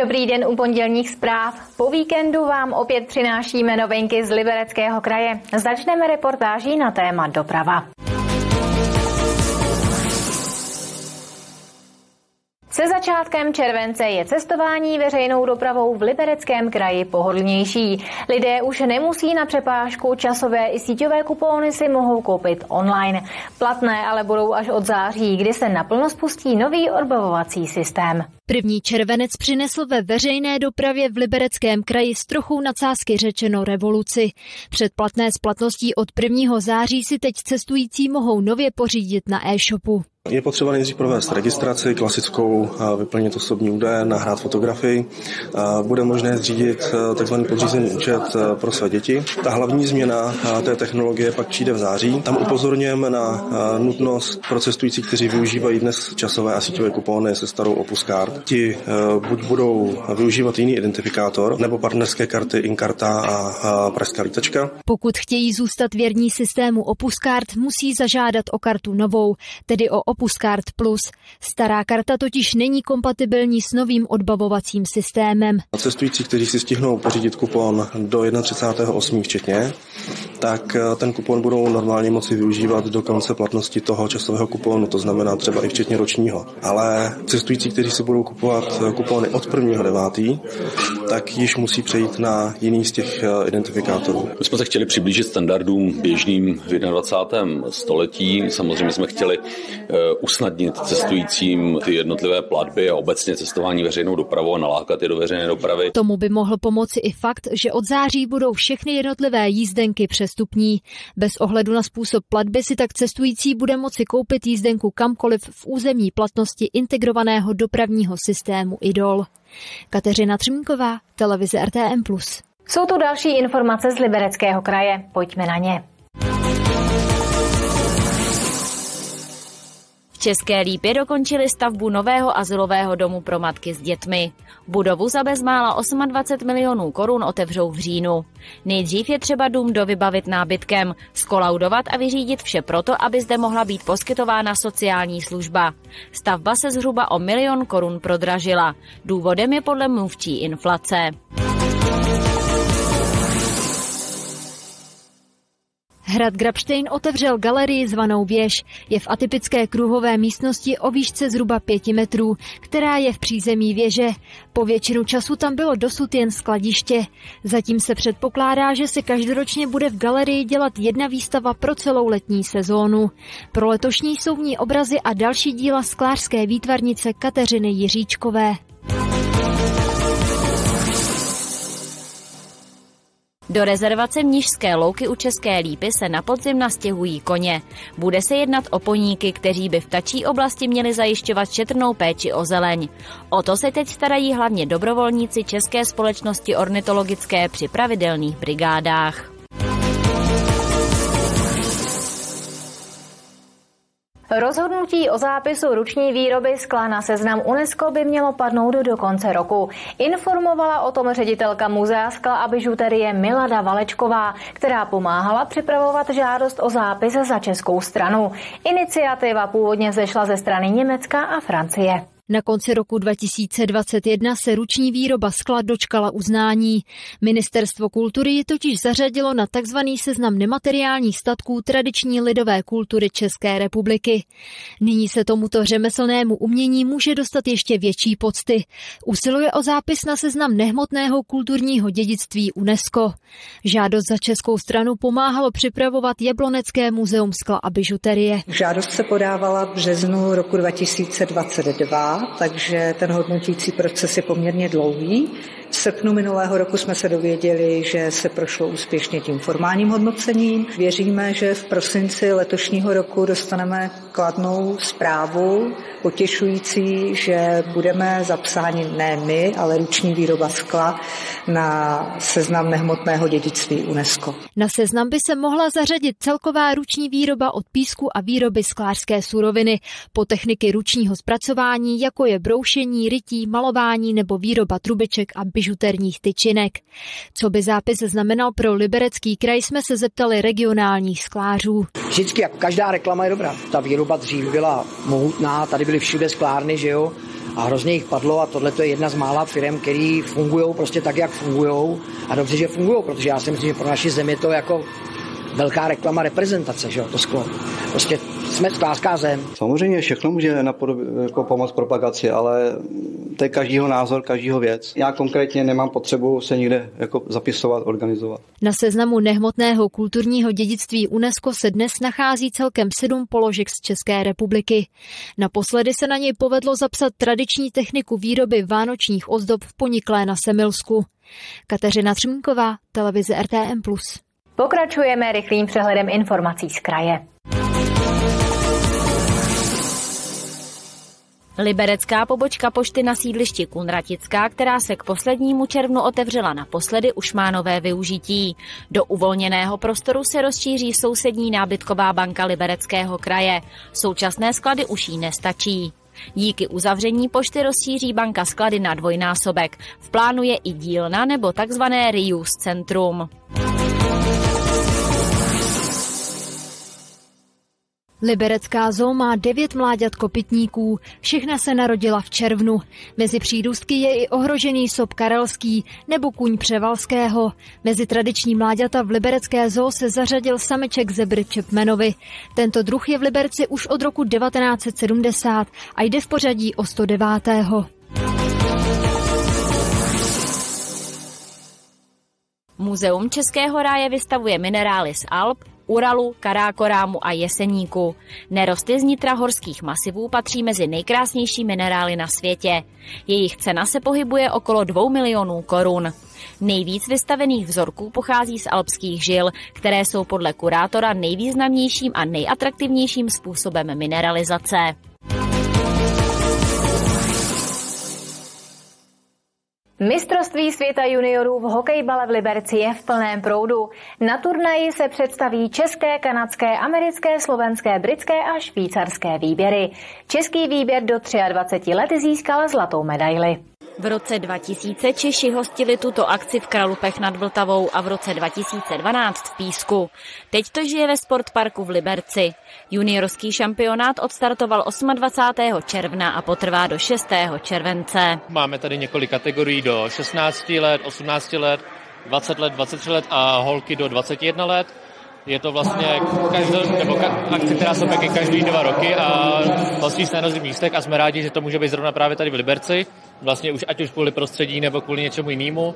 Dobrý den u pondělních zpráv. Po víkendu vám opět přinášíme novinky z Libereckého kraje. Začneme reportáží na téma doprava. Se začátkem července je cestování veřejnou dopravou v Libereckém kraji pohodlnější. Lidé už nemusí na přepážku časové i síťové kupóny si mohou koupit online. Platné ale budou až od září, kdy se naplno spustí nový odbavovací systém. První červenec přinesl ve veřejné dopravě v Libereckém kraji s trochou nadsázky řečeno revoluci. Předplatné splatností od 1. září si teď cestující mohou nově pořídit na e-shopu. Je potřeba nejdřív provést registraci klasickou, vyplnit osobní údaje, nahrát fotografii. Bude možné zřídit tzv. podřízený účet pro své děti. Ta hlavní změna té technologie pak přijde v září. Tam upozorňujeme na nutnost pro cestující, kteří využívají dnes časové a síťové kupóny se starou Opus Card. Ti buď budou využívat jiný identifikátor, nebo partnerské karty Inkarta a Pražská lítačka. Pokud chtějí zůstat věrní systému Opus Card, musí zažádat o kartu novou, tedy o Opus Card Plus. Stará karta totiž není kompatibilní s novým odbavovacím systémem. Cestující, kteří si stihnou pořídit kupon do 31.8. včetně, tak eh, ten kupon budou normálně moci využívat do konce platnosti toho časového kuponu, to znamená třeba i včetně ročního. Ale cestující, kteří si budou kupovat eh, kupony od 1.9., tak již musí přejít na jiný z těch eh, identifikátorů. My jsme se chtěli přiblížit standardům běžným v 21. století. Samozřejmě jsme chtěli usnadnit cestujícím ty jednotlivé platby a obecně cestování veřejnou dopravou a nalákat je do veřejné dopravy. Tomu by mohl pomoci i fakt, že od září budou všechny jednotlivé jízdenky přestupní. Bez ohledu na způsob platby si tak cestující bude moci koupit jízdenku kamkoliv v území platnosti integrovaného dopravního systému IDOL. Kateřina Třmínková, televize RTM+. Jsou tu další informace z Libereckého kraje. Pojďme na ně. České Lípy dokončili stavbu nového asilového domu pro matky s dětmi. Budovu za bezmála 28 milionů korun otevřou v říjnu. Nejdřív je třeba dům dovybavit nábytkem, skolaudovat a vyřídit vše proto, aby zde mohla být poskytována sociální služba. Stavba se zhruba o milion korun prodražila. Důvodem je podle mluvčí inflace. Hrad Grabštejn otevřel galerii zvanou Věž. Je v atypické kruhové místnosti o výšce zhruba pěti metrů, která je v přízemí věže. Po většinu času tam bylo dosud jen skladiště. Zatím se předpokládá, že se každoročně bude v galerii dělat jedna výstava pro celou letní sezónu. Pro letošní jsou v ní obrazy a další díla sklářské výtvarnice Kateřiny Jiříčkové. Do rezervace Mnižské louky u České lípy se na podzim nastěhují koně. Bude se jednat o poníky, kteří by v tačí oblasti měli zajišťovat šetrnou péči o zeleň. O to se teď starají hlavně dobrovolníci České společnosti ornitologické při pravidelných brigádách. Rozhodnutí o zápisu ruční výroby skla na seznam UNESCO by mělo padnout do konce roku. Informovala o tom ředitelka Muzea skla a bižuterie Milada Valečková, která pomáhala připravovat žádost o zápis za českou stranu. Iniciativa původně zešla ze strany Německa a Francie. Na konci roku 2021 se ruční výroba skla dočkala uznání. Ministerstvo kultury ji totiž zařadilo na tzv. seznam nemateriálních statků tradiční lidové kultury České republiky. Nyní se tomuto řemeslnému umění může dostat ještě větší pocty. Usiluje o zápis na seznam nehmotného kulturního dědictví UNESCO. Žádost za českou stranu pomáhalo připravovat Jablonecké muzeum skla a bižuterie. Žádost se podávala v březnu roku 2022 takže ten hodnotící proces je poměrně dlouhý. V srpnu minulého roku jsme se dověděli, že se prošlo úspěšně tím formálním hodnocením. Věříme, že v prosinci letošního roku dostaneme kladnou zprávu, potěšující, že budeme zapsáni ne my, ale ruční výroba skla na seznam nehmotného dědictví UNESCO. Na seznam by se mohla zařadit celková ruční výroba od písku a výroby sklářské suroviny po techniky ručního zpracování, jako je broušení, rytí, malování nebo výroba trubiček a bižuterních tyčinek. Co by zápis znamenal pro liberecký kraj, jsme se zeptali regionálních sklářů. Vždycky, jak každá reklama je dobrá. Ta výroba dřív byla mohutná, tady byly všude sklárny, že jo, a hrozně jich padlo a tohle je jedna z mála firm, které fungují prostě tak, jak fungují a dobře, že fungují, protože já si myslím, že pro naši zemi to jako velká reklama reprezentace, že jo, to sklo. Prostě jsme sklářská zem. Samozřejmě všechno může napodob- jako pomoct propagaci, ale to je každýho názor, každýho věc. Já konkrétně nemám potřebu se někde jako zapisovat, organizovat. Na seznamu nehmotného kulturního dědictví UNESCO se dnes nachází celkem sedm položek z České republiky. Naposledy se na něj povedlo zapsat tradiční techniku výroby vánočních ozdob v Poniklé na Semilsku. Kateřina Třmínková, televize RTM+. Pokračujeme rychlým přehledem informací z kraje. Liberecká pobočka pošty na sídlišti Kunratická, která se k poslednímu červnu otevřela naposledy, už má nové využití. Do uvolněného prostoru se rozšíří sousední nábytková banka Libereckého kraje. Současné sklady už jí nestačí. Díky uzavření pošty rozšíří banka sklady na dvojnásobek. V plánu je i dílna nebo takzvané reuse centrum. Liberecká zoo má devět mláďat kopytníků, všechna se narodila v červnu. Mezi přírůstky je i ohrožený sob karelský nebo kůň převalského. Mezi tradiční mláďata v Liberecké zoo se zařadil sameček zebry Chapmanovi. Tento druh je v Liberci už od roku 1970 a jde v pořadí o 109. Muzeum Českého ráje vystavuje minerály z Alp, Uralu, Karákorámu a Jeseníku. Nerosty z nitra horských masivů patří mezi nejkrásnější minerály na světě. Jejich cena se pohybuje okolo 2 milionů korun. Nejvíc vystavených vzorků pochází z alpských žil, které jsou podle kurátora nejvýznamnějším a nejatraktivnějším způsobem mineralizace. Mistrovství světa juniorů v hokejbale v Liberci je v plném proudu. Na turnaji se představí české, kanadské, americké, slovenské, britské a švýcarské výběry. Český výběr do 23 let získal zlatou medaili. V roce 2000 Češi hostili tuto akci v Kralupech nad Vltavou a v roce 2012 v Písku. Teď to žije ve Sportparku v Liberci. Juniorský šampionát odstartoval 28. června a potrvá do 6. července. Máme tady několik kategorií do 16 let, 18 let, 20 let, 23 let a holky do 21 let. Je to vlastně každý, nebo akce, která se opět každý dva roky a vlastně se na různých místech a jsme rádi, že to může být zrovna právě tady v Liberci. Vlastně už ať už kvůli prostředí nebo kvůli něčemu jinému.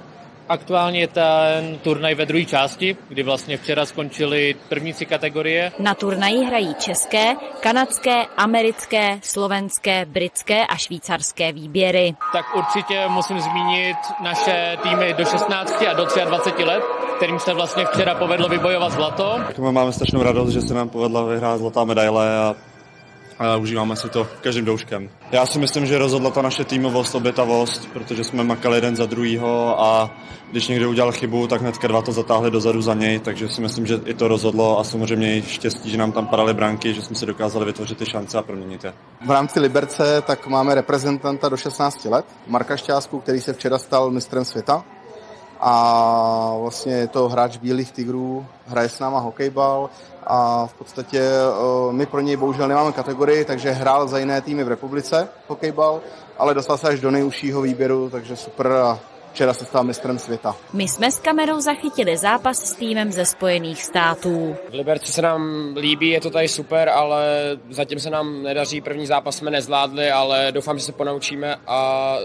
Aktuálně je ten turnaj ve druhé části, kdy vlastně včera skončily první tři kategorie. Na turnaji hrají české, kanadské, americké, slovenské, britské a švýcarské výběry. Tak určitě musím zmínit naše týmy do 16 a do 23 let, kterým se vlastně včera povedlo vybojovat zlato. Tak my máme strašnou radost, že se nám povedla vyhrát zlatá medaile a a užíváme si to každým douškem. Já si myslím, že rozhodla ta naše týmovost, obětavost, protože jsme makali jeden za druhýho a když někdo udělal chybu, tak hnedka dva to zatáhli dozadu za něj, takže si myslím, že i to rozhodlo a samozřejmě i štěstí, že nám tam padaly branky, že jsme si dokázali vytvořit ty šance a proměnit je. V rámci Liberce tak máme reprezentanta do 16 let, Marka Šťásku, který se včera stal mistrem světa a vlastně je to hráč Bílých tigrů, hraje s náma hokejbal a v podstatě eh, my pro něj bohužel nemáme kategorii, takže hrál za jiné týmy v republice hokejbal, ale dostal se až do nejužšího výběru, takže super a včera se stal mistrem světa. My jsme s kamerou zachytili zápas s týmem ze Spojených států. V Liberci se nám líbí, je to tady super, ale zatím se nám nedaří. První zápas jsme nezvládli, ale doufám, že se ponaučíme a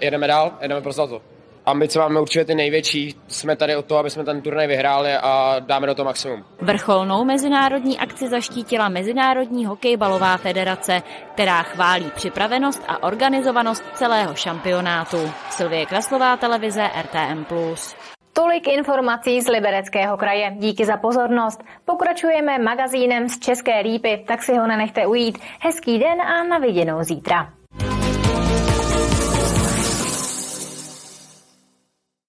jedeme dál, jedeme pro zlato ambice máme určitě ty největší. Jsme tady o to, aby jsme ten turnaj vyhráli a dáme do toho maximum. Vrcholnou mezinárodní akci zaštítila Mezinárodní hokejbalová federace, která chválí připravenost a organizovanost celého šampionátu. Silvie Kraslová, televize RTM+. Tolik informací z Libereckého kraje. Díky za pozornost. Pokračujeme magazínem z České lípy, tak si ho nenechte ujít. Hezký den a na viděnou zítra.